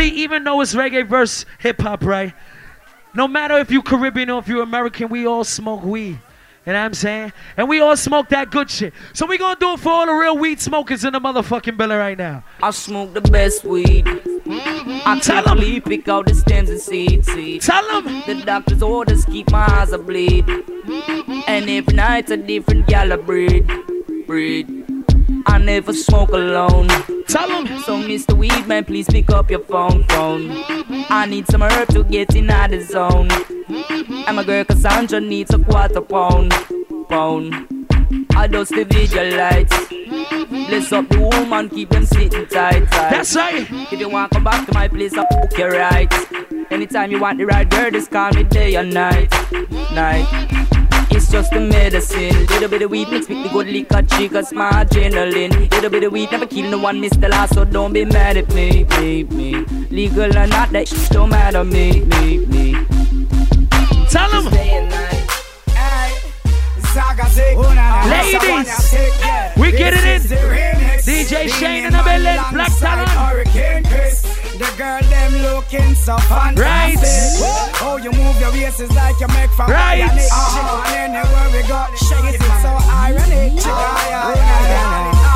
See, even though it's reggae versus hip hop, right? No matter if you Caribbean or if you're American, we all smoke weed. You know what I'm saying? And we all smoke that good shit. So we gonna do it for all the real weed smokers in the motherfucking building right now. I smoke the best weed. I Tell carefully pick out the stems and seeds. Tell them. The doctor's orders keep my eyes a bleed. And if every night's a different gal breed. Breed. I never smoke alone. Tell them. So, Mr. Weedman, please pick up your phone, phone. I need some herb to get in the zone. And my girl Cassandra needs a quarter pound, pound. I just the visualize. Bless up the woman, keep them sitting tight, tight. That's right. If you want come back to my place, I'll book you right. Anytime you want the right girl, just call me day or night, night. It's just a medicine. Little bit of weed mixed with the good liquor, chica, smart adrenaline. Little bit of weed never kill no one, Mr. Last, so don't be mad at me, me, me. Legal or not, that shit don't matter, me, me, me. Tell them. Ladies, we get it in. DJ Shane in the building, Black Talon. The girl them looking so fantastic. Right. Oh, you move your waist is like you make from Right. bionic. Uh-huh. And anywhere we go, shake it, it's so ironic.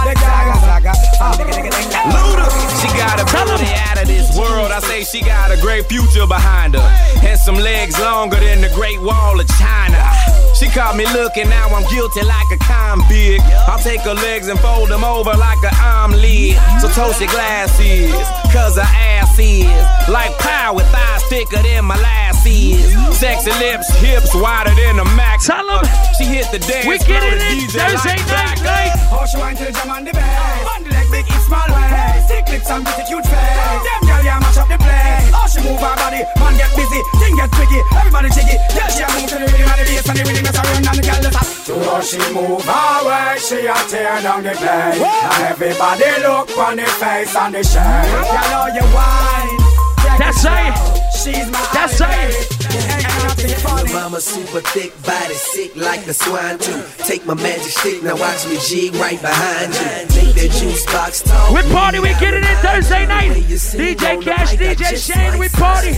The gaga saga. Luda, she got a beauty out of this world. I say she got a great future behind her. And some legs longer than the Great Wall of China. She caught me looking, now I'm guilty like a convict. I'll take her legs and fold them over like an omelet. So toast your glasses, cause her ass is like pie with thighs thicker than my last molasses. Sexy lips, hips wider than a Mac. Tell 'em. She hit the dance We floor, get it the in DJ Thursday like night, back. night. Oh, she want to jam on the bass. Like big, it's small waist. Thick lips and pretty cute face. Them girl, yeah, mash up the place. Oh, she move her body. Man get busy, thing get tricky. Everybody jiggy. Yeah, she a move to the rhythm and the bass and the rhythm is around and the girl is hot. To how she move her way, she a tear down the place. Now everybody look on the face and the shape. Girl, how you wine. That's it right. Slow. She's my That's right. Ain't nothing funny. Mama super thick, body sick like the swine too. Take my magic stick, now watch me jig right behind you. Make that juice box talk. We party, we get it in Thursday night. DJ Kash, DJ Shane, we party.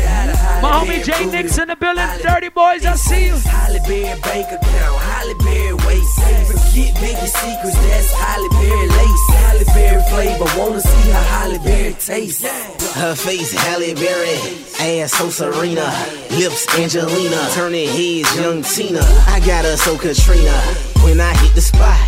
My homie J Nix in the building. Dirty boys, I see you. Halle Berry bank account, Halle Berry waist. Forget Biggie secrets, that's Halle Berry lace. Halle Berry flavor, wanna see how Halle Berry tastes. Her face Halle Berry, ass so Serena, lips Angelina, turning heads young Tina. I got her so Katrina when I hit the spot.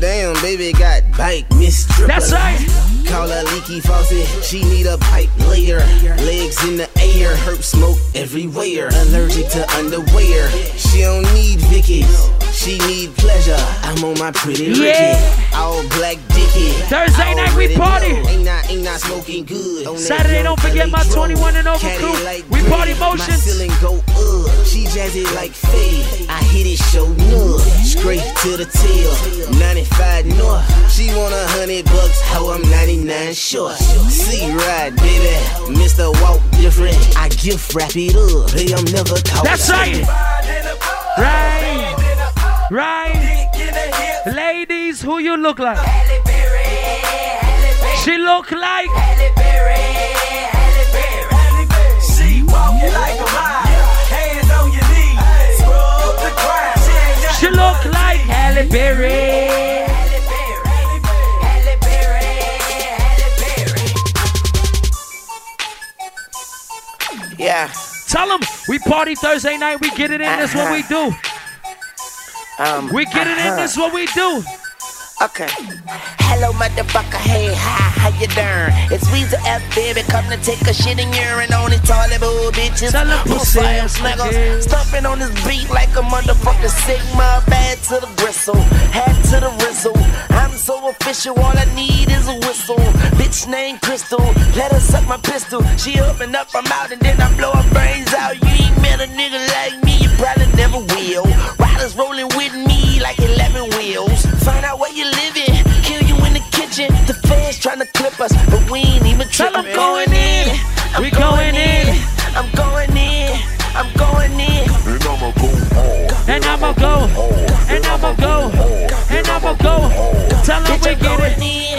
Damn, baby got bike, Miss Stripper. That's right. Call her leaky faucet, she need a pipe layer. Legs in the air, herb smoke everywhere. Allergic to underwear, she don't need Vickies, she need pleasure. I'm on my pretty Ricky, Yeah. all black dicky. Thursday night we party. Ain't not, ain't not smoking good. On Saturday, don't forget my 21 and over crew. like We party My motions. ceiling go up, she jazzy like Faye. I hit it show nub, straight to the tail. 95 north, she want a hundred bucks, how I'm 99 short. See ride, baby, Mr. Walk different. I gift wrap it up, hey, I'm never caught. That's right. Right. Right. Ladies, who you look like? She look like. She walking like a mile. Hands on your knees. Scrub the ground. She look like Halle Berry. Yeah. Tell them we party Thursday night. We get it in. That's what we do. Um, We get it in. This what we do. Okay. Hello, motherfucker. Hey, hi, how you doing? It's Weezy F, baby. Come to take a shit and urine on it. Toilet bowl bitches. Pussy Pussy ass ass niggas. niggas. Stumping on this beat like a motherfucking Sigma. Bad to the gristle. Hat to the rizzle. I'm so official. All I need is a whistle. Bitch named Crystal. Let her suck my pistol. She open up her mouth and then I blow her brains out. You ain't met a nigga like me. You probably never will. Riders rolling with me like 11 wheels. Find out where you living. Kill you in the kitchen. The fans trying to clip us, but we ain't even Tell 'em tripping. going in. I'm We going in. I'm going in. I'm going in. And I'ma go. And I'ma go. And I'ma go. And I'ma go. Tell them Bitch, we I'm get going it. in.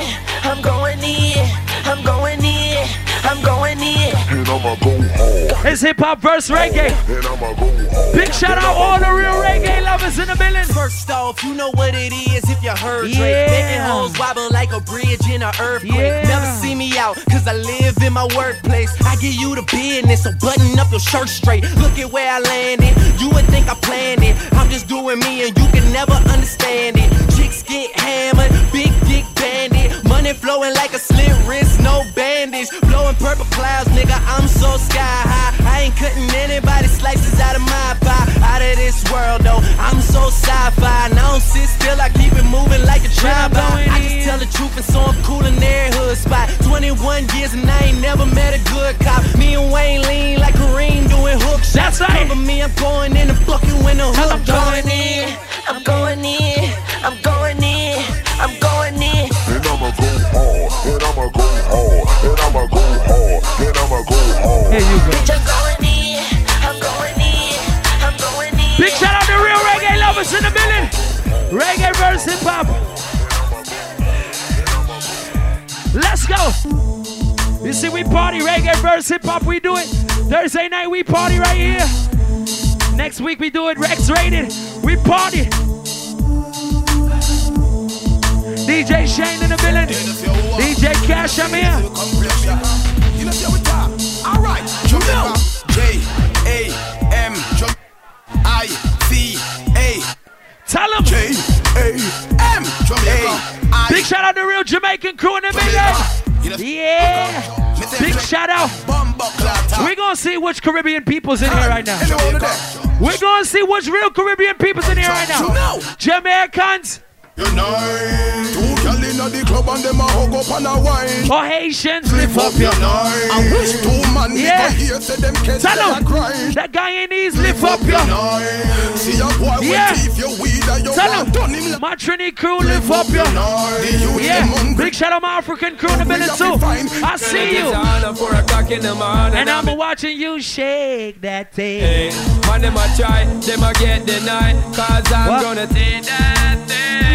It's hip hop verse reggae. Big shout out all the real reggae lovers in the building. First off, you know what it is if you heard Drake. Yeah. Making hoes wobble like a bridge in an earthquake. Yeah. Never see me out, cause I live in my workplace. I give you the business, so button up your shirt straight. Look at where I landed. You would think I planned it. I'm just doing me and you can never understand it. Chicks get hammered, big dick bandit. Money flowing like a slit wrist, no bandage. Blowing purple clouds, nigga, I'm so sky high. I ain't cutting anybody slices out of my pie. Out of this world, though, I'm so sci-fi. And I don't sit still, I keep it moving like a drive-by. I just tell the truth and so I'm cool in every hood spot. 21 years and I ain't never met a good cop. Me and Wayne lean like Kareem doing hook shots. That's right. Cover me, I'm going in the bucket when the Tell hook 'em going going in. I'm going in, I'm going in, I'm going in. And I'ma go hard, and I'ma go Here you go. Bitch, I'm going in, I'm going in, I'm going in. Big shout out to real reggae lovers in the building. Reggae verse hip hop. Let's go. You see, we party reggae verse hip hop. We do it Thursday night. We party right here. Next week we do it Rex rated. We party. DJ Shane in the building. DJ Kash, I'm here. You know, see we talk. All right, you know. J A M I C A Tell them. J A M Jamaica. Big shout out to the real Jamaican crew in the building. Yeah. Big shout out. We're gonna see which Caribbean people's in here right now. We're gonna see which real Caribbean people's in here right now. Jamaicans Unite. Two gyal inna the club and them a hug up and a wine. or Haitians, lift up your I wish two man Yeah. here say them kids Tell a them cry. that Guyanese, lift up your Unite. See a boy Yeah. with teeth, your weed and your Tell done him like my Trini crew, lift up your Unite. The youth them Yeah, big shout out my African crew in the building too. I see you, Four o'clock in the morning. and I'm watching you shake that thing. Hey, Man, them a try, them a get denied. Cause I'm What? gonna take that thing.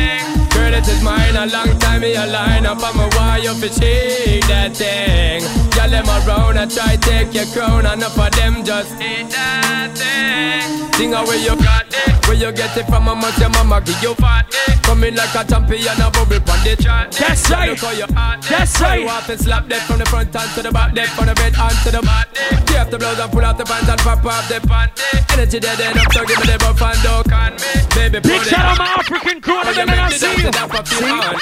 It is mine, a long time me a line up. I'm a wire fi shake that thing. Y'all them around, I try take your crown. Enough of them just eat that thing. Sing out where you got it, where you get it from. Mama, your mama give you fat. Coming like a champion, a bubble pon the chart. That's right. Look how you hot. That's right. You off and slap that from the front and to the back, that from the bed and to the back. Take off the blouse and pull out the pants and pop off the panty. Energy dead end up, so give me the buff and don't can me. Baby, Big shout out my African crew in the How you building. I see you. up, that for feel on.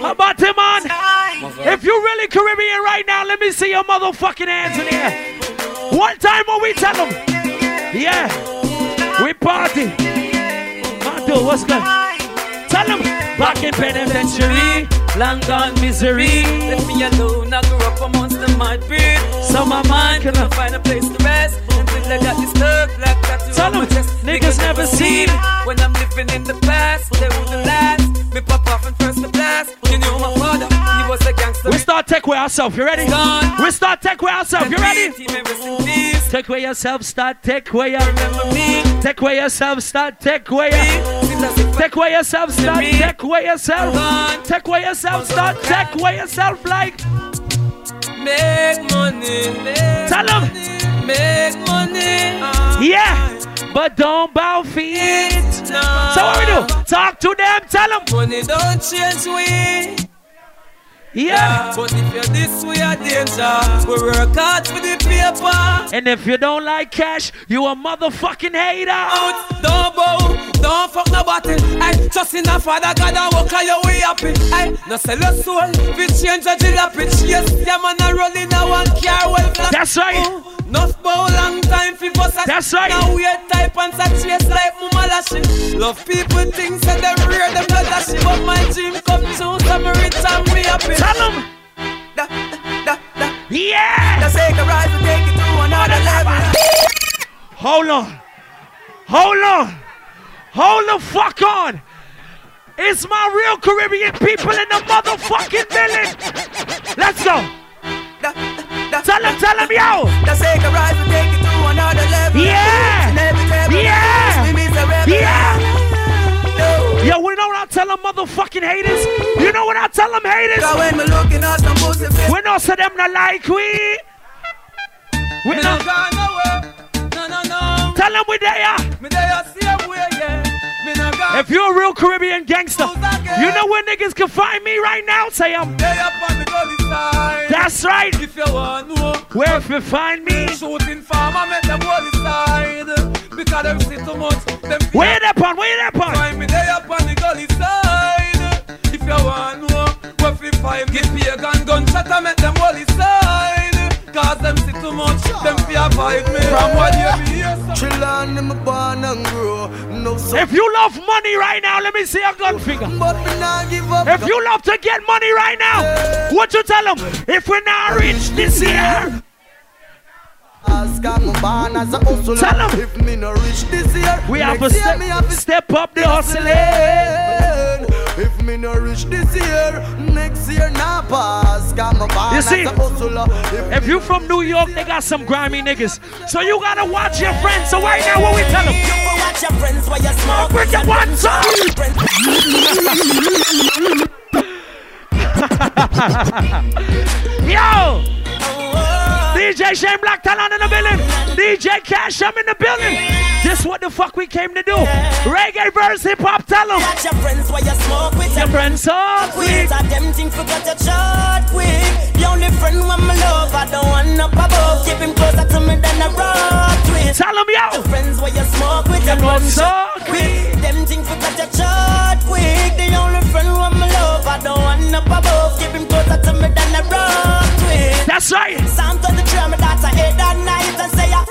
How about him on? If you really Caribbean right now, let me see your motherfucking hands in here. One time when we tell them, yeah, we party. Mato, what's good? Tell them, back in penitentiary, long gone misery. Left me alone, I grew up amongst mud. So my mind cannot find a place to rest until I got this thug black tattoo Tell on my chest. niggas never seen. When I'm living in the past, they wouldn't last. Me pop off and first the blast. You knew my father, he was a gangster. We start tech way ourselves. You ready? Gone. We start tech way ourselves. You ready? Team and rest in peace. Tech way yourself. Start tech way. Remember me? Tech way yourself. Start tech way. Seems as if I Tech way yourself. Start me. tech way yourself. Gone. Tech way yourself. Start tech way yourself. Like make money. Make Tell 'em. them. Make money. Yeah, but don't bow feet. no. So what we do? Talk to them. Tell them. Money don't change we. Yeah. But if you're this way a danger, we work hard for the paper. And if you don't like cash, you a motherfucking hater. Out, don't bow, don't fuck nobody. I trust in a father God and walk on your way happy. I no sell your soul, we change a jalopy. Yes, yeah man a rolling a one car well. That's right. Oh, enough bow long time bust a That's right. Now weird type and chase like mama lashing. Love people think say them real them blood lashing, but my dream come true. So me rich and me happy. Tell them. Yeah. Just take a ride to take it to another level. Hold on. Hold on. Hold the fuck on. It's my real Caribbean people in the motherfucking village. Let's go. Da, da, Tell them, tell them, yo. Just take a ride to take it to another level. Yeah. Yeah. Yeah. Yo, we know what I tell them motherfucking haters? You know what I tell them haters? When me looking at some pussy face, We know say them not like we. We Me no- no gone nowhere. No, no, no. Tell them we there. Me there If you're a real Caribbean gangster, Who's that girl? you know where niggas can find me right now? Say um, I'm. Day up on the side. That's right. If you want know. Where if you find me? Shooting farmer make them holy side. Because them see too much. Them Where that part? Where that part? Find me there up on the gully side. If you want know. What fi find Give me a gun, gunshot and make them holy side. Cause them see too much. Them fear fight me. From what you be here. so- Chillin' them born and grow. No so If you love money right now, let me see a gun finger. but me not give up. If you love to get money right now, what you tell them? If we're not rich this year, Ask I'm born as a hustler. Tell 'em. If me no rich this year, we have to step, have to step up the hustling. If me no rich this year, next year nah pass. Got my born You see. If If you from New York, they got some grimy niggas. So you gotta watch your friends. So right now, what we tell them? You watch your friends while you smoke. Bring the one song. Yo! Oh, oh. DJ Shane Black Talon in the building. DJ Kash, I'm in the building. This what the fuck we came to do. Reggae verse, hip hop, tell them. Watch your friends while you smoke with Your friends talk Quit with. them thing forget your short quick. The only friend when my love, I don't want up above. Keep him closer to me than a rock twist. Tell them, yo. Friends while you smoke with them. friends talk quick. Them thing forget your short quick. The only friend when my love, I don't want up above. Keep him closer to me than a rock twist. That's right. Psalm 23, my daughter head at night and say a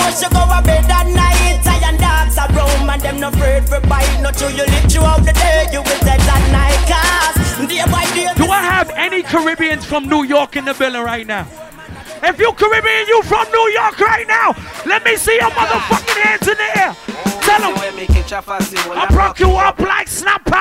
Go to bed at night dogs are roam and them no afraid for bite Not till you the day You will dead at night Cause Do I have any Caribbeans from New York in the building right now? If you Caribbean, you from New York right now, let me see your motherfucking hands in the air. Tell them, I broke you up like snapper.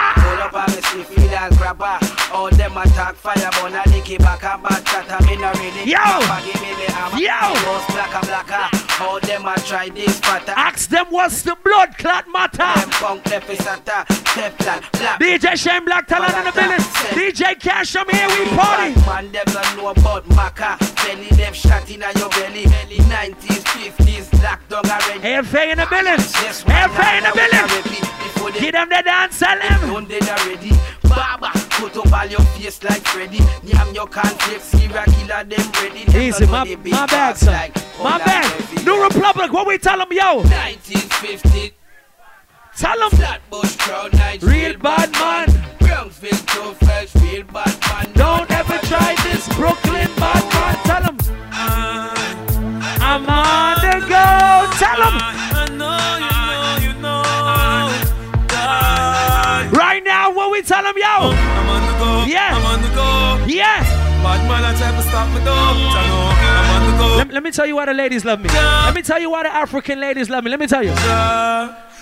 All them attack fire, but I lick it back and back chat. I'm in a ready. Yo! Give me the hammer. Yo! Most blacker, blacker. All them a try this fatter. Ask them what's the blood clot Them matter. punk left is atta. Teflon, black. DJ Shane Black Talon in the building. DJ Kash, I'm here, we party. Man, them don't know about Maca. Belly them shot in your belly. 90s, 50s, locked down already. AFA in the building. Yes, man, in the now building. we repeat Before they Give them the dance, tell them. Don't they already? Baba, put up all your face like Freddy. Yam your cornflakes, serial killer them ready. Easy, my, my bad, son. like My bad. New Republic, what we tell them, yo? 1950, Tell them. Flatbush crowd night. Real bad man. Brownsville, too fresh, real bad man. Don't this Brooklyn bad man. Tell them. I'm on the go. Tell them. I know, you know, you know. God. Right now, what we tell them, yo? I'm on the go. Yeah. I'm on the go. Yeah. Bad man, I try to stop me though. I'm on the go. Let, let me tell you why the ladies love me. Let me tell you why the African ladies love me. Let me tell you.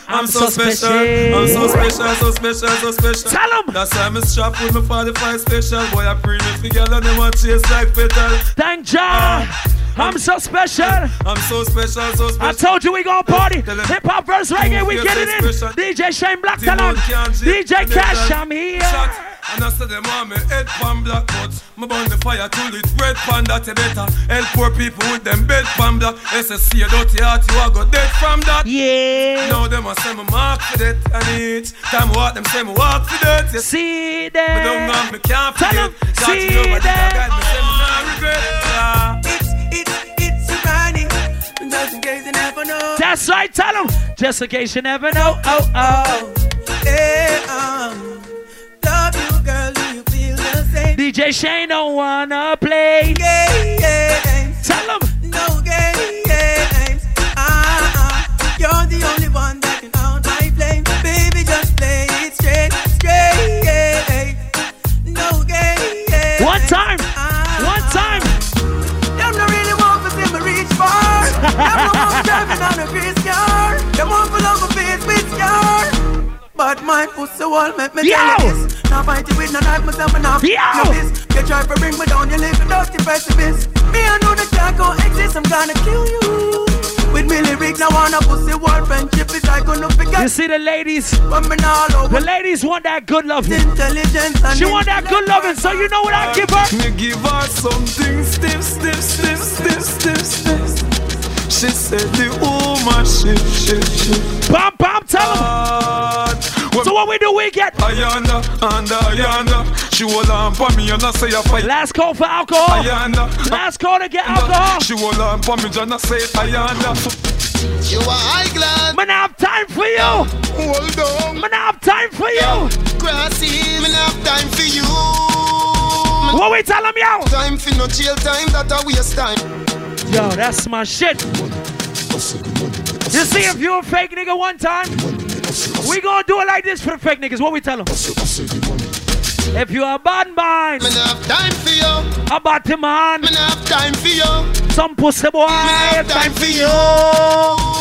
I'm, I'm so, so special. special. I'm so special, so special, so special. Tell 'em. That's why I'm strapped with my 45 special. Boy, I bring it together them want chase like petal. Thank John. Ah. I'm so special. I'm so special, so special. I told you we gonna party. Hip hop verse reggae, we get it in. DJ Shane Black Talon. DJ Kash. I'm here. Shot. And I said them want me head pan black but Me burn the fire till it red pan that you better Help poor people with them bed pan black SSC you dirty heart you a go dead from that Yeah. Now them a say me mark for that And each time walk them say me walk for that You See me don't them. know me can't Tell forget 'em, God, see you know what them. I got me say me nah regret yeah. Just in case you never know That's right, tell them. Just in case you never know. Oh, oh. Hey, um, love you girl, do you feel the same? DJ Shane don't wanna play. games. Tell them. Driving on a grease car. Them want to love a face with scar. But my pussy wall make me tell Yo! you this. Now fight it with no knife, myself and now Yo! no this. You try to bring me down, you live in dirty precipice. Me I know that can't go exist, I'm gonna kill you. With me lyrics, now on a pussy wall friendship is I gonna You forget. see the ladies? But me now The ladies want that good loving. intelligence and She want that good loving, so you know what I give her? Me give her something stiff, stiff, stiff, stiff, stiff, stiff. say the woman shit, shit, shit. Bam, bam, tell them. So what we do, we get. Ayanda, anda, ayanda. She hold on for me and I say a fight. Last call for alcohol. Ayanda. Last call to get alcohol. She hold on for me and I say ayanda. You are high glad. Man, I have time for you. Hold on. Man, I have time for you. Grassy, man, I have time for you. What we tell them, yo? Time for no jail time, that a waste time. Yo, that's my shit. You see, if you're a fake nigga one time, we gonna do it like this for the fake niggas. What we tell them? If you are a bad mind, Man, I have time for you. a bad man, I have time for you. some pussy boy, I have time for you.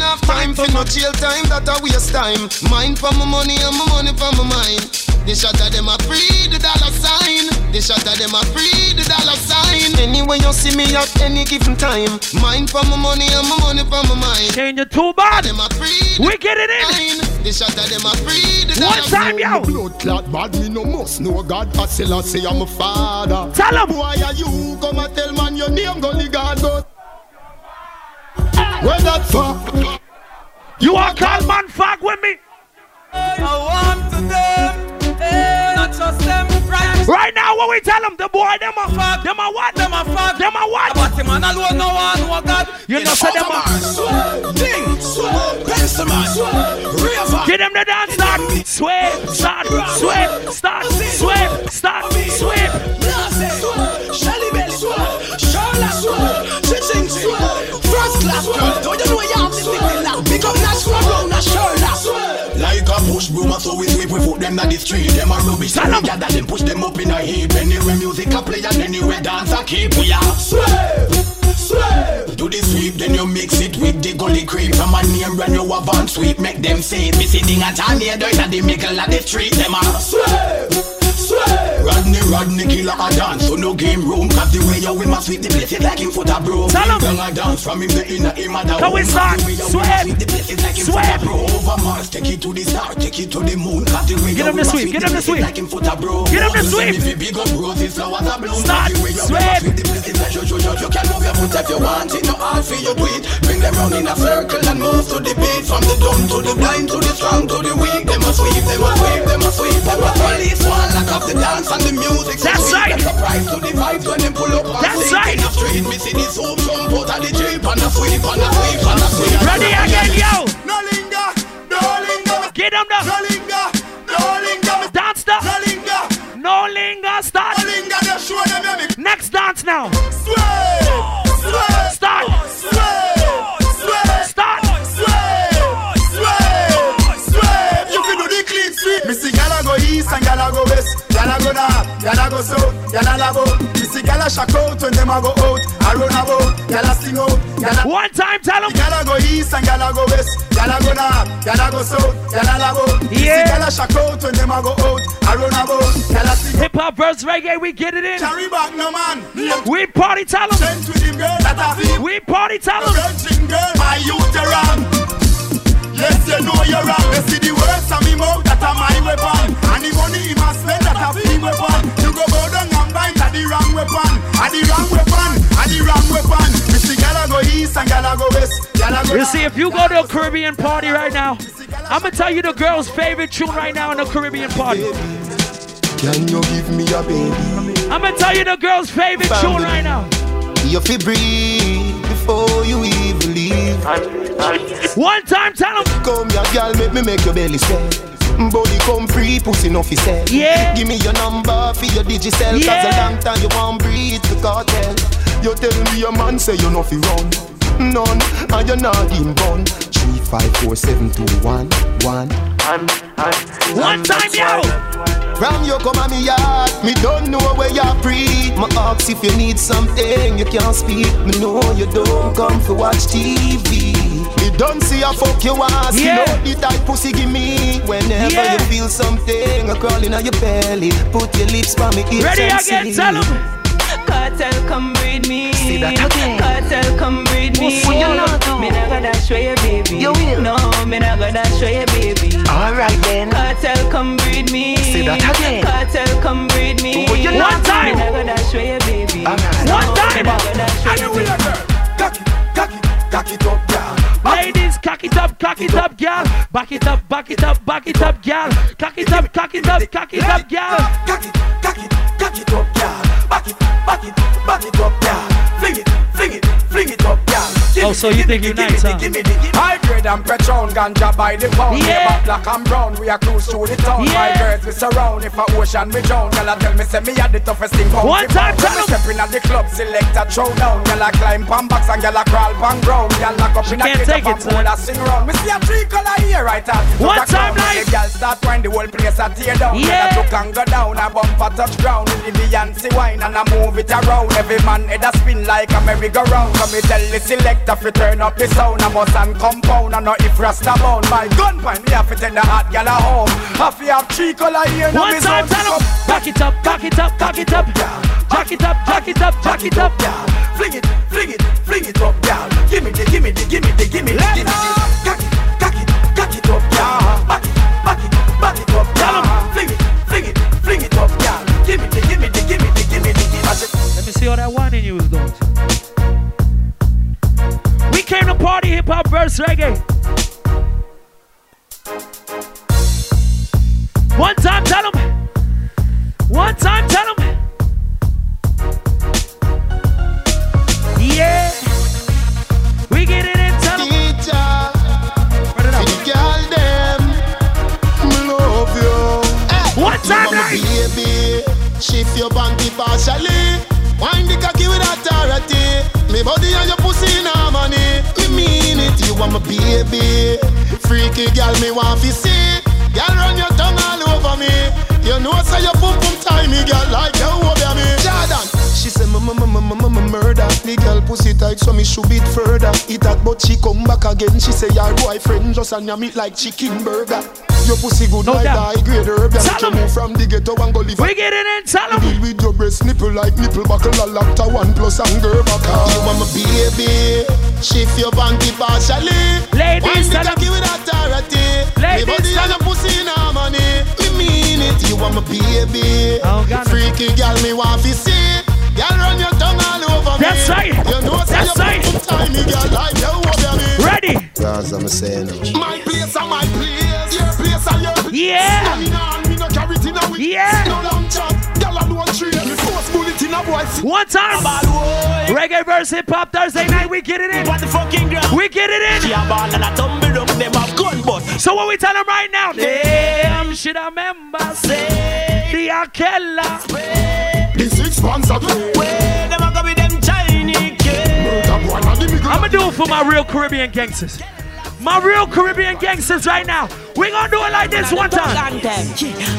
Have time for no jail time, that a waste time. Mine for my money and my money for my mind. The shot of them a free the dollar sign. The shot of them a free the dollar sign. Anyway you see me at any given time. Mine for my money and my money for my mind. Change it too bad. Them free We get it in. the The shot of them a free the One time, yo. Blood clot bad, me no must know God. I still I say I'm a father. Tell 'em. Why are you come and tell man your name gully God go? Where that fuck? Right, now, what we tell them? The boy, them a Fuck. Them a what? them a fuck. Them a what? But him man alone no one know God. You know, say them a. Give them the dance start. Sweep, start, sweep, start, sweep, start, sweep. Like a push broom, so we sweep, we put them down the street. Them a rubbish, so we gather them, push them up in a heap. Anyway, music a play and anyway dance a keep. We are sweep, sweep. Do the sweep, then you mix it with the gully creep. From a name brand you have on sweep, make them say it. Me sitting at a near dirt at the middle of the street. Them a sweep, sweep. Rodney, Rodney, killer a dance, so no game room. Cause the way you with my sweep, the place is like him foot a broom. Tell 'em. Young a dance from him, the inner him a down. Can we start? The way you Sweep. the place is like him foot a Sweep. broom. Over Mars, take it to the star, take it to the moon. Cause the way Get you him the my sweep, get him the sweep. Like him foot a broom. Get him the sweep. If you big up roses, flowers a bloom. Start. Cause the Sweep. sweep, the place is like you, you, you, you can move your foot if you want it. No hard for you do it. Bring them round in a circle and move to the beat. From the dumb to the blind to the strong to the weak. Them a sweep, them a sweep, them a sweep. Them a police one lock off the dance and the music. That's sweet. right. Them surprise to the vibes when them pull up That's right. in the street. Me see the soup jump out of the jeep and a sweep and a sweep and a sweep. Ready again, yo. No linger, no linger, Get them the no linger, no linger, dance the no linger, no linger start. no linger. Just show them you Next dance now. Go north, gyal a go south, gyal labo. Me see gyal a out when them a go out. I run about, gyal a sing out, gyal One time, tell them. Gyal go east and gyal go west. Gyal go north, gyal go south, gyal labo. Yeah. see gyal a shock out when them a go out. I run about, gyal a sing out. Hip hop versus reggae, we get it in. Carry back no man. We party, tell them. Sent with him girl that a feel. We party, tell them. Virgin girl, my youth wrong. Yes, you know you're wrong. You see the words of me mouth that are my weapon. And the money he must spend that a free weapon. You go bow down and bind at the wrong weapon. At the wrong weapon. At the wrong weapon. Me see gyal go east and gyal a go west. Gyal a go You see, if you go to a Caribbean party right now, I'm gonna tell you the girl's favorite tune right now in the Caribbean party. Can you give me a baby? I'm gonna tell you the girl's favorite tune right now. You fi breathe before you even leave. One time, tell them. Come here, girl, make me make your belly swell. Body come free, pussy no fi sell. Yeah. Give me your number for your digicel. Cause Yeah. a long time you want breathe the cartel. You tell me your man say you no fi run. None, and you're not in bun. Three, five, four, seven, two, one, one. One time, yo. From you come on me yard, me don't know where you breathe. My ask if you need something, you can't speak. Me know you don't come for watch TV. Me don't see a fuck you ass. Yeah. You know the type pussy give me. Whenever Yeah. you feel something a crawling on your belly, put your lips by me. Ready again, tell them. Cartel, come breed me. Say that again. Cartel, come breed me. What you not do? Me not gonna show you, baby. You will. No, me not gonna show you, baby. Alright then. Cartel, come breed me. Say that again. Cartel, come breed me. What you not time. Me not gonna show you, baby. Alright. No, One time. Cocky, cocky. Ladies, cock it up, cock it up, girl. Back it up, back it up, back it up, girl. Cock it up, cock it up, cock it up, girl. Cock it, cock it Oh, so you think you nice, huh? Grade and Patron, ganja by the pound. Yeah. Black and brown, we are cruise through the town. Yeah. My girls we surround, if a ocean we drown. I tell me say me had the toughest thing. pound One for time, tell me in at the club, select a throw down. Girl, I climb pan box and I crawl pan ground. Girl, lock up in a take up it, and pull a sing round. Me see a three color here right at One time, live. The girl start wind, the whole place a tear down. Yeah. I took and go down, a bumper touch ground. In the Beyonce wine and I move it around. Every man head a spin like a merry-go-round. So me tell the selector turn up the sound. I must and compound if rasta bound. My gun point me have to take the hot gal home. Have to have three color here. One me time, tell 'em. pick up. Back it up, back it up, back it up. It up, jack it up, jack it up. girl. Fling it, fling it, fling it up. Give me the, give me the, give me the, give me the, give me the. Cock it, cock it, cock it up, girl. Back it, back it, back it up. Fling it, fling it, fling it up, girl. Give me the, give me the, give me the, give me the, give me the. Let me see all that whining you was to party hip hop verse reggae. One time, tell them. One time, tell them. Yeah. We get it in, tell them. Teacher, Run it up. them, love you. One time, want baby, shift your panty partially. Wind the cocky with authority. Me body and your pussy in want my baby. Freaky girl, me want to see. Girl, run your tongue all over me. You know, say your boom boom time, me girl, like you over me. Jordan, she say, m m m m m murder. The girl pussy tight, so me should beat further. It that, but she come back again. She say, your boyfriend just and your meat like chicken burger. Your pussy good No like doubt. high grade herb. You Tell make move from the ghetto and go live. We get it in, tell them. Deal with your breast nipple like nipple buckle a laptop one plus anger back. You want my baby, shift your panty partially. Ladies, Wind the tell 'em. cocky with authority. Ladies, Me body tell and your pussy in harmony. Me mean it, you want my baby. Oh, God. Freaky girl, me want to see. Girl, run your tongue all over me. That's right. You know, That's right. put time, me girl, like you over me. Ready? That's what I'm saying. My place and my place. Your place and your place. Yeah. Stamina and me no carry it in a week. Yeah. No long chat. Girl alone tree. Me force bullet in a boy. One time. Reggae verse hip hop Thursday night. We get it in. What the fucking ground? We get it in. a ball and a tumble up, them have gun bust. So what we tell them right now? Damn, should I remember say the Akella? The six months of play. Where them a go with them Chinese kids? Murder boy and the migrant. I'ma do it for my real Caribbean gangsters. My real Caribbean gangsters right now. We gonna do it like this one time.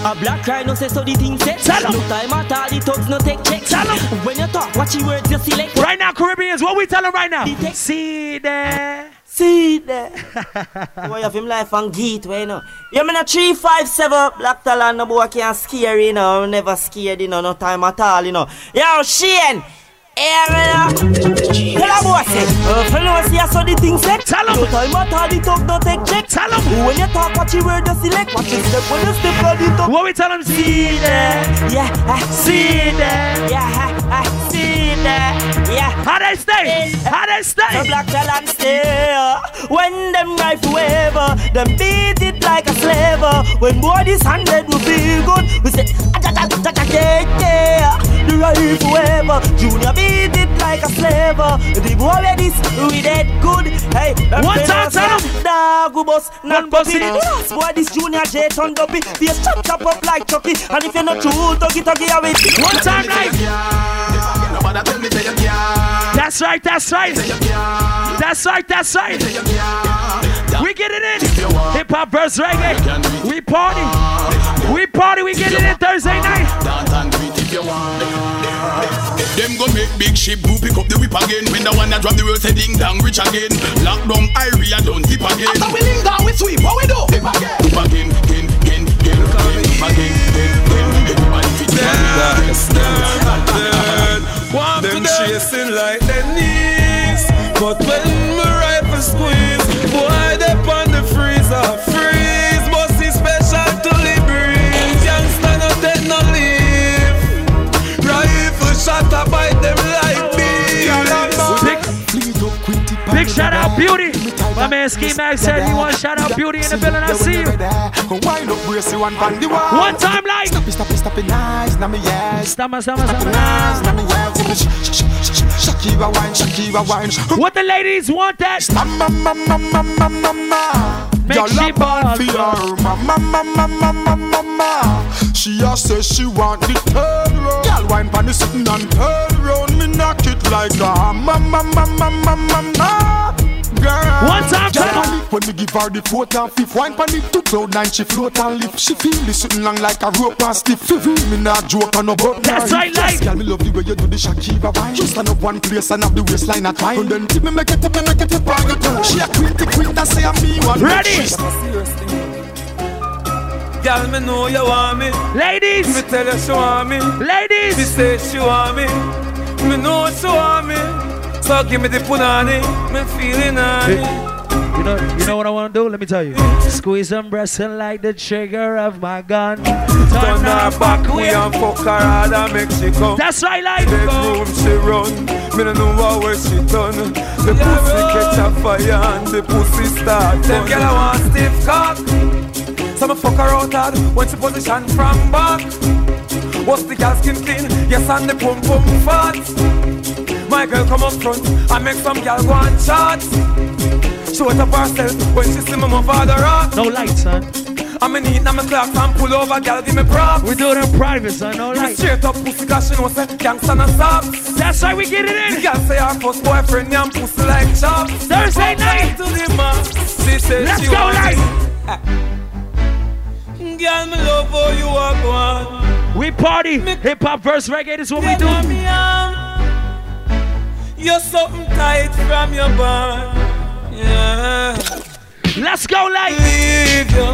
A black cry no say so the thing set. Tell 'em. No time at all, the thugs no take checks. Tell 'em. When you talk, watch your words you select. Right now, Caribbeans, what we tell them right now? See there. See there. boy have him life and geet, you know. You mean a 357 Black Talon, no boy can't scare you, know. Never scared, you know, no time at all, you know. Yo, Shane. Man. Tell a boy say, uh, fellow see I saw the thing set. Eh? Tell 'em. No time at all, the thug no take check. Tell 'em. When you talk, watch your word you select. Watch your step when you step on the thug. What we tell them? See there. Yeah, I See there. Yeah, I see that. Yeah. How they stay? How they stay? The stay? Black Talon stay When them rifle forever, Them beat it like a slaver When boy this hundred will be good We say "Ah-ja-ja-ja-ja-ja-ja." The rifle waver Junior beat it like a slaver The boy where this we dead good Hey them One say time, no tell say, Dog who bust One not bust puppy it. Last boy this junior J turn dopey Face chop chop up like Chucky And if you're not true Tuggy tuggy away One time, night. Nobody tell me say you can't. That's right. That's right. That's right. That's right. We get it in. Hip hop verse reggae. We party. We party. We get it in Thursday night. Dance and do it if you want. Them go make big ship who pick up the whip again. When the one that drop the world say ding dong rich again. Lock down Irie and don't tip again. After we ding dong we sweep, what we do? Tip again. Tip again, again, again, again, again, tip again, again, again. Everybody fit Want them chasing like their knees But when my rifle squeeze Boy, man Ski Max said he want shout out Beauty in the building. I see you. Wind up, brace you and band the wall. One time, like. Stop it, stop it, stop it, nice, me yes. Stammer, stammer, stammer, nice, na me yes. Shakira wine, Shakira wine. What the ladies want that? Mama, mama, mama, mama. Make she ball for. Mama, mama, mama, mama. She a say she want the third round. Girl, wine pon the sitting on third round. Me knock it like a mama, mama, mama, mama. Girl. One time, Girl, tell her. pon it When me give her the fourth and fifth wine pon it to cloud nine, she float and lift. She feel the sitting long like a rope and stiff. Feel Me not joke on no but That's right, like. Girl, me love the way you do the Shakira wine. Just stand up one place and have the waistline at wine. And then tip me make it up and make it up on your toe. She a queen, the queen that say I'm me one. Ready? Girl, me know you want me. Ladies. Me tell you she want me. Ladies. Me say she want me. Me know she want me. So give me the punani. Me feeling on it. You know, you know what I want to do? Let me tell you. Squeeze and like the trigger of my gun. Turn her back, we and fuck her hard and make she come. That's right, like. Bedroom she run. Me no know what where she done. The pussy catch a fire and the pussy start. Them girl I want stiff cock. So me fuck her out hard when she position from back. What's the girl skin clean? Yes, and the pum pum fat. My girl come up front and make some girl go and chat. Show it up herself when she see me move all the rock. No lights, son. I'm in need, now me clocks and pull over, girl, give me props. We do it in private, son. No lights. straight up pussy, cause she know say gangsta no socks. That's why we get it in. The girl say her first boyfriend name pussy like chops. Thursday night. to the man. She Let's she go, want light. Ah. Girl, me love how you are going. We party. Hip hop verse reggae. This is what we do. Me arm. You're something tight from your band. Yeah. Let's go, like. Leave you.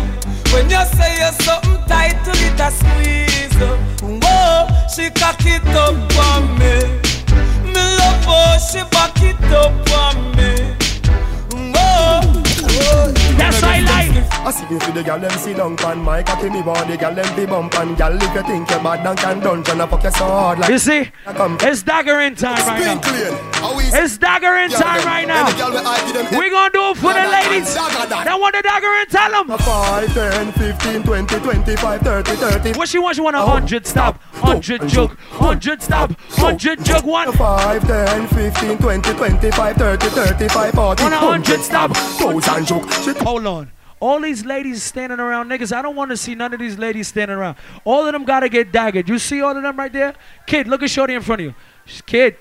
When you say you're something tight to get a squeeze. uh, Whoa, she cock it up on me. Me love how she back it up on me. Whoa, whoa. That's right, light. I see you for the gal them sit down pan my cocky me body gal them be bump and gal if you think you bad and can dungeon I fuck you so hard like You see, it's dagger in time right now. It's dagger in time right now. We're gonna do it for the ladies. That want the dagger in, tell them. 5, 10, 15, 20, 25, 30, 30 What she want? She want a oh. hundred stop, oh. Oh. hundred jug, hundred stop, hundred jug one. 5, 10, 15, 20, 25, 30, 35, 40 Want a hundred stop. Thousand joke Shit. Hold on. All these ladies standing around, niggas. I don't want to see none of these ladies standing around. All of them gotta get daggered. You see all of them right there? Kid, look at Shorty in front of you. Kid,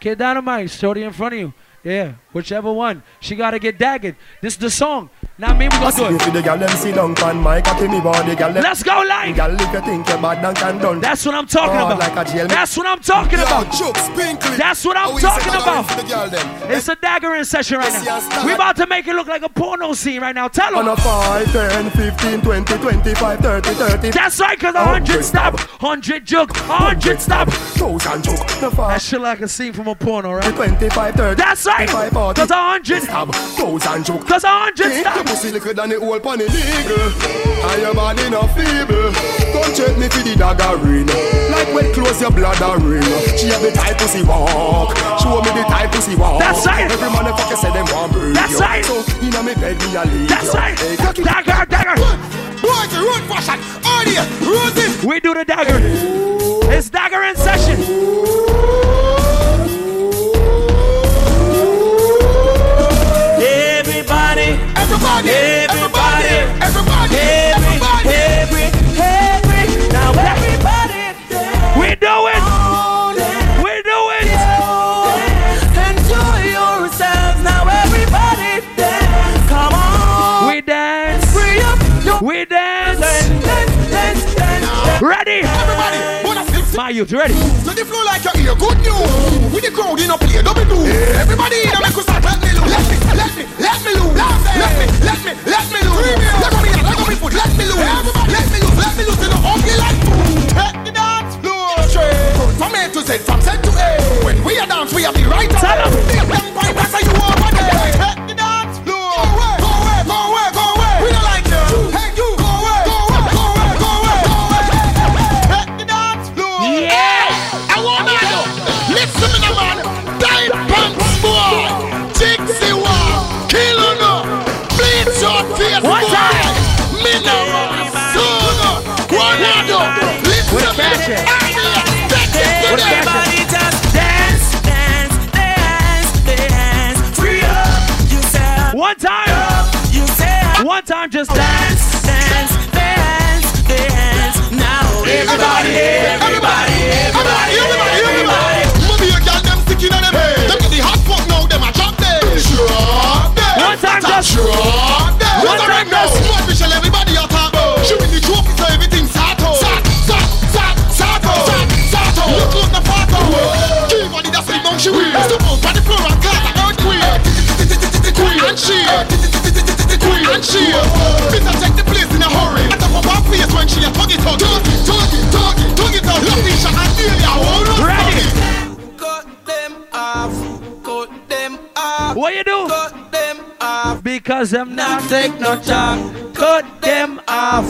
kid dynamite, Shorty in front of you. Yeah, whichever one. She gotta get daggered. This is the song. Now me, we gonna do it. the gal them sit down pan my cocky me body gal them Let's go live. Gal if you think you bad can dungeon That's what I'm talking about. like a jail That's what I'm talking about. jokes. That's what I'm talking about. for the gal them? It's a dagger in session right now. We about to make it look like a porno scene right now. Tell On them. a 5, 10, 15, 20, 25, 30, 30 That's right, cause a oh, hundred stop, hundred jug, a hundred stop. Thousand joke That shit like a scene from a porno, right? 25, 30 That's right. 35, 40 Cause a hundred, Stab, thousand joke cause a hundred stop. your pussy liquor than the whole pan illegal And your body not feeble Come check me for the dagger ring Like when close your bladder ring She have the type pussy walk Show me the type pussy walk That's right. Every man fucker say them want burn That's right. So inna me bed me a leave That's right. Hey. Dagger, dagger. Boy, a road fashion Audio, Rosie We do the dagger. It's dagger in session. Wanna flip ready? So the flow like you hear good news. With the crowd in a play, double do. Everybody in a make us start let me loose. Let me, let me, let me loose. Let me, let me, let me loose. Let me, let me foot. Let me loose. Let me loose, let me loose. In the ugly like food. Take the dance floor straight. From A to Z, from Z to A. When we are dance, we have the right of Tell 'em. way. Big them point, that's how you over Drop dead. One time, now. What Michelle, everybody talk about. She win the trophy, so everything sato. Sat, sat, sat, sato. Sat, sato. Look close the photo. Give body that sleep down, she will. Step out on the floor and a earthquake. Queen and she. Queen and she. Bitter take the place in a hurry. At the top of her face when she a tug it out. Tug it, tug it, tug it, tug it out. Love Tisha and Hold on. Ready? Cut them off, cut them off. What you do? Cut. Because them not take no time. Cut them off.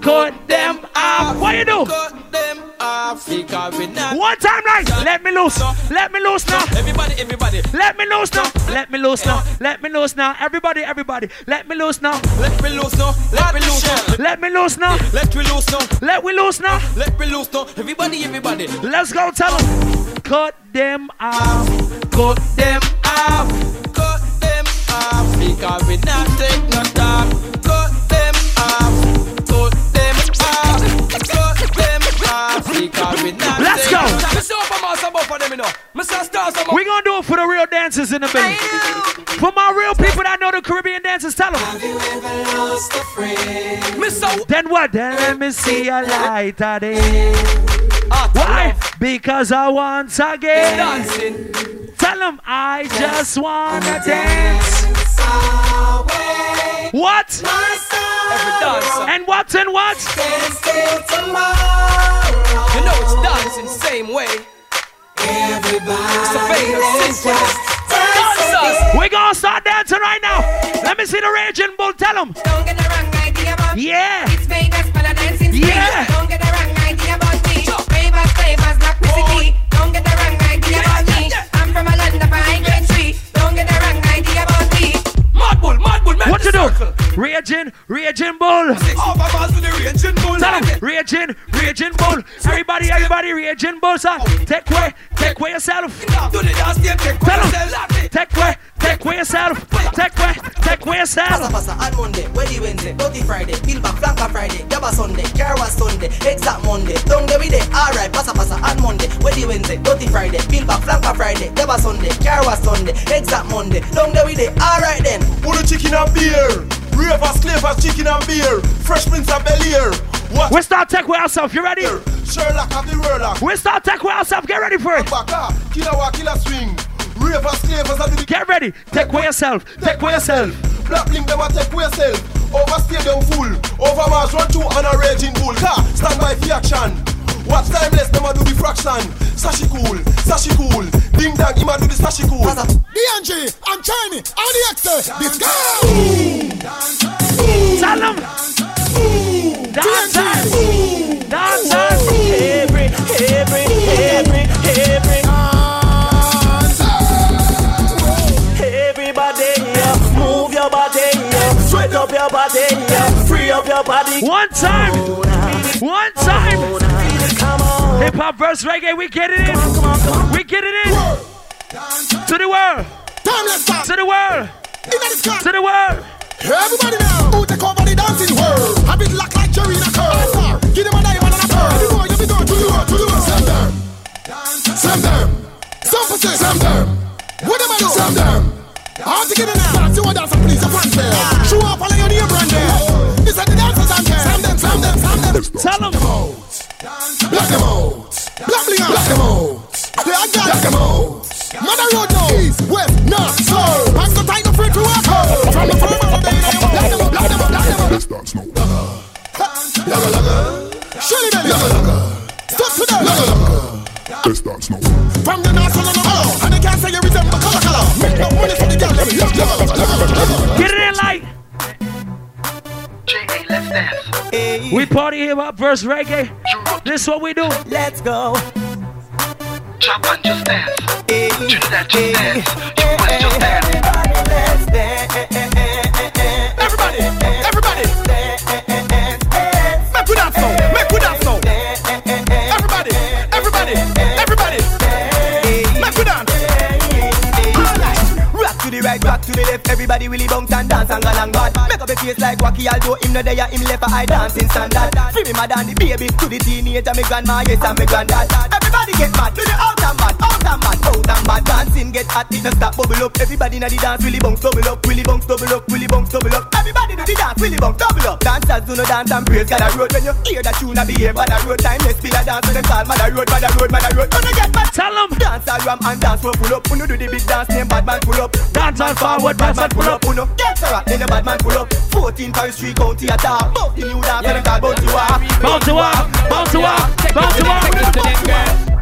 Cut them off. What you do? Cut them off. Because we not. One time, right? Let me loose. Let me loose now. Everybody, everybody. Let me loose now. Let me loose now. Let me loose now. Everybody, everybody. Let me loose now. Let me loose now. Let me loose now. Let me loose now. Let me loose now. Let we loose now. Let me loose now. Everybody, everybody. Let's go tell them. Cut them off. Cut them off. Cut them off. Because we not take no time. Cut them off. Cut them off. Cut them off. Because we not Let's take go. no time. Mr. Uppermaster above for them, you know. Mr. Stars above. We gonna do it for the real dancers in the building. For my real people that know the Caribbean dances, tell them. Mr. Then what? Then let me see a light of day. Ah, Why? Because I once again Dancing. tell them I just wanna dance. What? And what and what? You know it's dancing the same way. It's a famous synchronous. Dancers. We gonna start dancing right now. Let me see the raging bull. Tell them. Don't get the wrong idea about. Yeah. It's Vegas, but I dance in Yeah. Don't get the wrong idea about me. Ravers, flavors, not Raging, raging bull. Overpass to the raging bull. Tell them, raging, raging bull. Everybody, everybody, raging bull, son. Take way, take way yourself. Do the dance, they take Tell one yourself. take way, take way yourself. Take way, take way Passa yourself. passa on Monday, Wednesday, Wednesday, Dirty Friday, Peel back, flanker Friday, Gabba Sunday, Carwa Sunday, exact Monday, don't get with it, alright, passa passa on Monday, Wednesday, Wednesday, Dirty Friday, Peel back, flanker Friday, Gabba Sunday, Carwa Sunday, exact Monday, don't get with it, alright then. Put the chicken and beer. Ravers, clavers, chicken and beer. Fresh Prince of Bel Air. What? We start take with ourselves. You ready? Sherlock of the Warlock. We start take with ourselves. Get ready for it. Baka, killer wa killer swing. Ravers, clavers, and the Get ready. Take with yourself. Take with yourself. Black link them a take way yourself. Over stadium full. Over Mars run two on a raging bull. Car, stand by for action. Watch timeless, them a do the fraction. Sashi cool, sashi cool. Ding dang, him a do the sashi cool. DNG, I'm Chinese, on the X, this guy. Tell them. Dancers. Dancers. Every, every, every, every. Everybody, yeah, move your body, yeah, sweat up your body, yeah, free up your body. One time. One time. Come on, Hip hop verse reggae. We get it in. We get it in. To the world. Timeless time. To the world. In the sky. To the world. Everybody now, who take over the dancing world? I be locked like Jerry in a curl. Give them a diamond and a pearl. You know you be going to the world, to the world. Send them. Send them. Some pussy. Send them. What them I do? Send them. Hard to get in there. Dance, you want dance, please, a fair. Show up all your name brand there. This is the dancers and there. Send them, send them, send them. Tell them. Black them out. Black bling out. Black them out. They are guys. Black them out. Mother road now. East, west, north, south. Pass the time free to work out. From the firm of the day, black them out, black them out, black them out. Let's dance now. Laga, laga. Shelly belly. Laga, laga. Stop to them. Laga, laga. Let's dance now. From the north, south, and the south. And they can't say you resemble color, color. Make no money for the girl. Let me laga, laga, laga, laga. Get it in like. We party hip hop verse reggae. This what we do. let's go. Chop and just dance. Trinidad just dance. Everybody, just dance. let's dance. Everybody, everybody. Make we dance now. Make we dance now. Everybody, everybody, everybody. Make we dance. Rock to the right. right, back to the left. Everybody really bounce and dance and go along bad. Make face like Wacky, although him no there, him left a eye dancing standard. Free me mad and the baby to the teenager, me grandma, yes, and me granddad. Everybody get mad, to the out and mad, out and mad, out and mad. Dancing get hot, it no stop bubble up. Everybody na the dance, really bounce double up, really bounce double up, really bounce double up. Everybody do the dance, really bounce double up. Dancers do no dance and praise God a road. When you hear that tune, a behave bad a road. Time let's be a dance, so them call mad a road, mad a road, mad a road. Gonna get mad. Tell 'em. Dance all ram and dance will pull up. Uno do the big dance, name bad man pull up. Dance all forward, bad man pull up. Uno get the rock, then the bad man pull up. 14 Paris Street County attack. Bout the new dance, and them call bounce you up. Bounce you up, bounce you up, bounce you up. Break it up,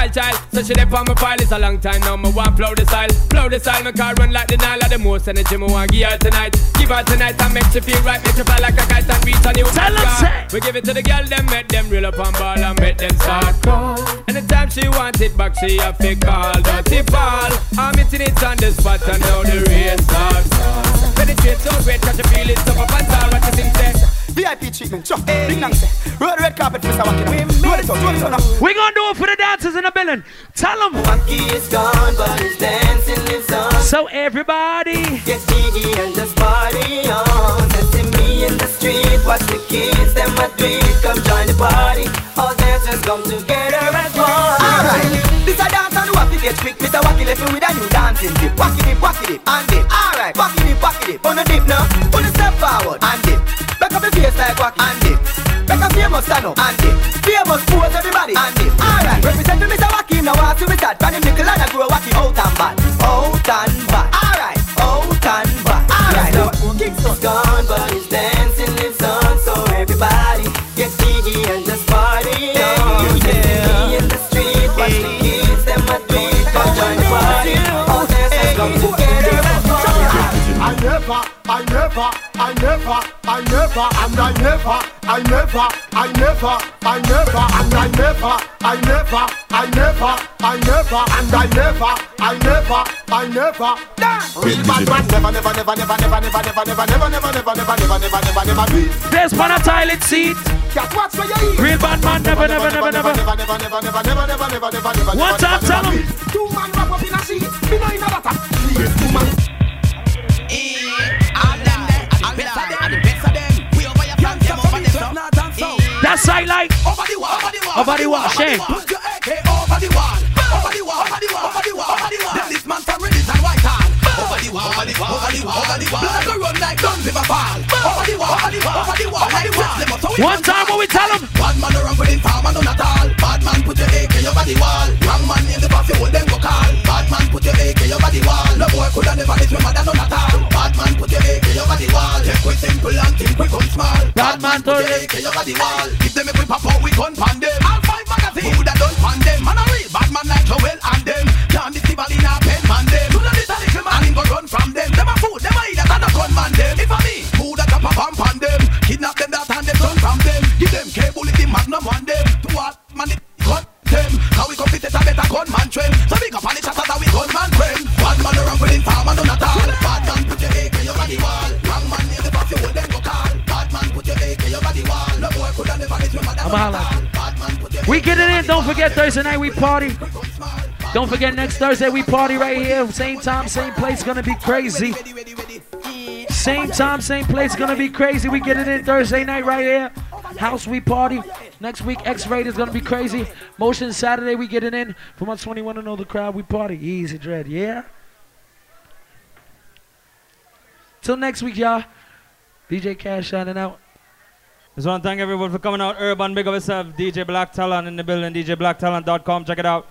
Wild child, so she left on my file. It's a long time now. Me want flow the style, flow the style. My car run like the Nile. The most energy me want give her tonight. Give her tonight and make she feel right. Make she fly like a kite and reach a new Tell 'em, high. say. We give it to the girl, them make them reel up on ball and make them start call. Anytime she want it back, she have to call. Dirty fall. I'm hitting it on the spot and now the rain starts. Penetrate so great, catch a feeling, so up and down. You think, say? VIP treatment, chop, big Nancy. Roll the red carpet, Mr. Wacky. Roll it out, roll it out now. We gonna do it for the dancers in the building. Tell them. Wacky is gone, but his dancing lives on. So everybody. Get jiggy and just party on. Sensing me in the street, watch the kids, them a do. Come join the party. All dancers come together as one. Alright, this a dance on the wacky get quick. Mr. Wacky left me with a new dancing dip. Wacky dip, wacky dip, and dip. Alright, wacky dip, wacky dip. On the dip now, on the step forward and dip. Face like wacky and dip. Back up famous stand up and dip. Famous pose everybody and dip. Alright, represent me Mr. Wacky now. Want to be start. Pan him nickel and I grow wacky out never, I never, I never, and I never, I never, I never, I never, and I never, I never, I never. Real bad man never, never, never, never, never, never, never, never, never, never, never, never, never, never, never, never it. There's one a toilet seat. Cat watch where you eat. Real bad man never, never, never, never. never, never, never, never, never, never, never, never, never. One time, tell 'em. Two man wrap up in a sheet. Me know in a please. Two man. That's right, like. Over the wall, over the wall, wall, Put your AK over the wall, over the wall, over the wall, over the wall, over the wall. Then this man from Reddit and Whitehall. Over the wall, over the wall, over the wall, over the wall. Blood go run like guns if I fall. Over the wall, over the wall, over the wall, over the wall. Them out, so we One time when we tell them. Bad man around with him, farmer none at all. Bad man put your AK over the wall. Wrong man in the puffy hold them go call. Bad man put your AK over the wall. No boy coulda never this me mother none we gun small. Bad man put your AK over the wall. Give them a quick pop out we gun pan them. All five magazine who that done pan them. Man a real bad man like Joel and them. We get it in. Don't forget Thursday night we party. Don't forget next Thursday we party right here. Same time, same place. Gonna be crazy. Same time, same place. Gonna be crazy. We get it in Thursday night right here. House we party. Next week X-Rated is gonna be crazy. Motion Saturday we get it in. For my 21 to know the crowd we party. Easy dread. Yeah. Till next week, y'all. DJ Kash shining out. Just want to thank everyone for coming out. Urban, big up yourself. DJ Black Talon in the building. DJBlackTalon.com. Check it out.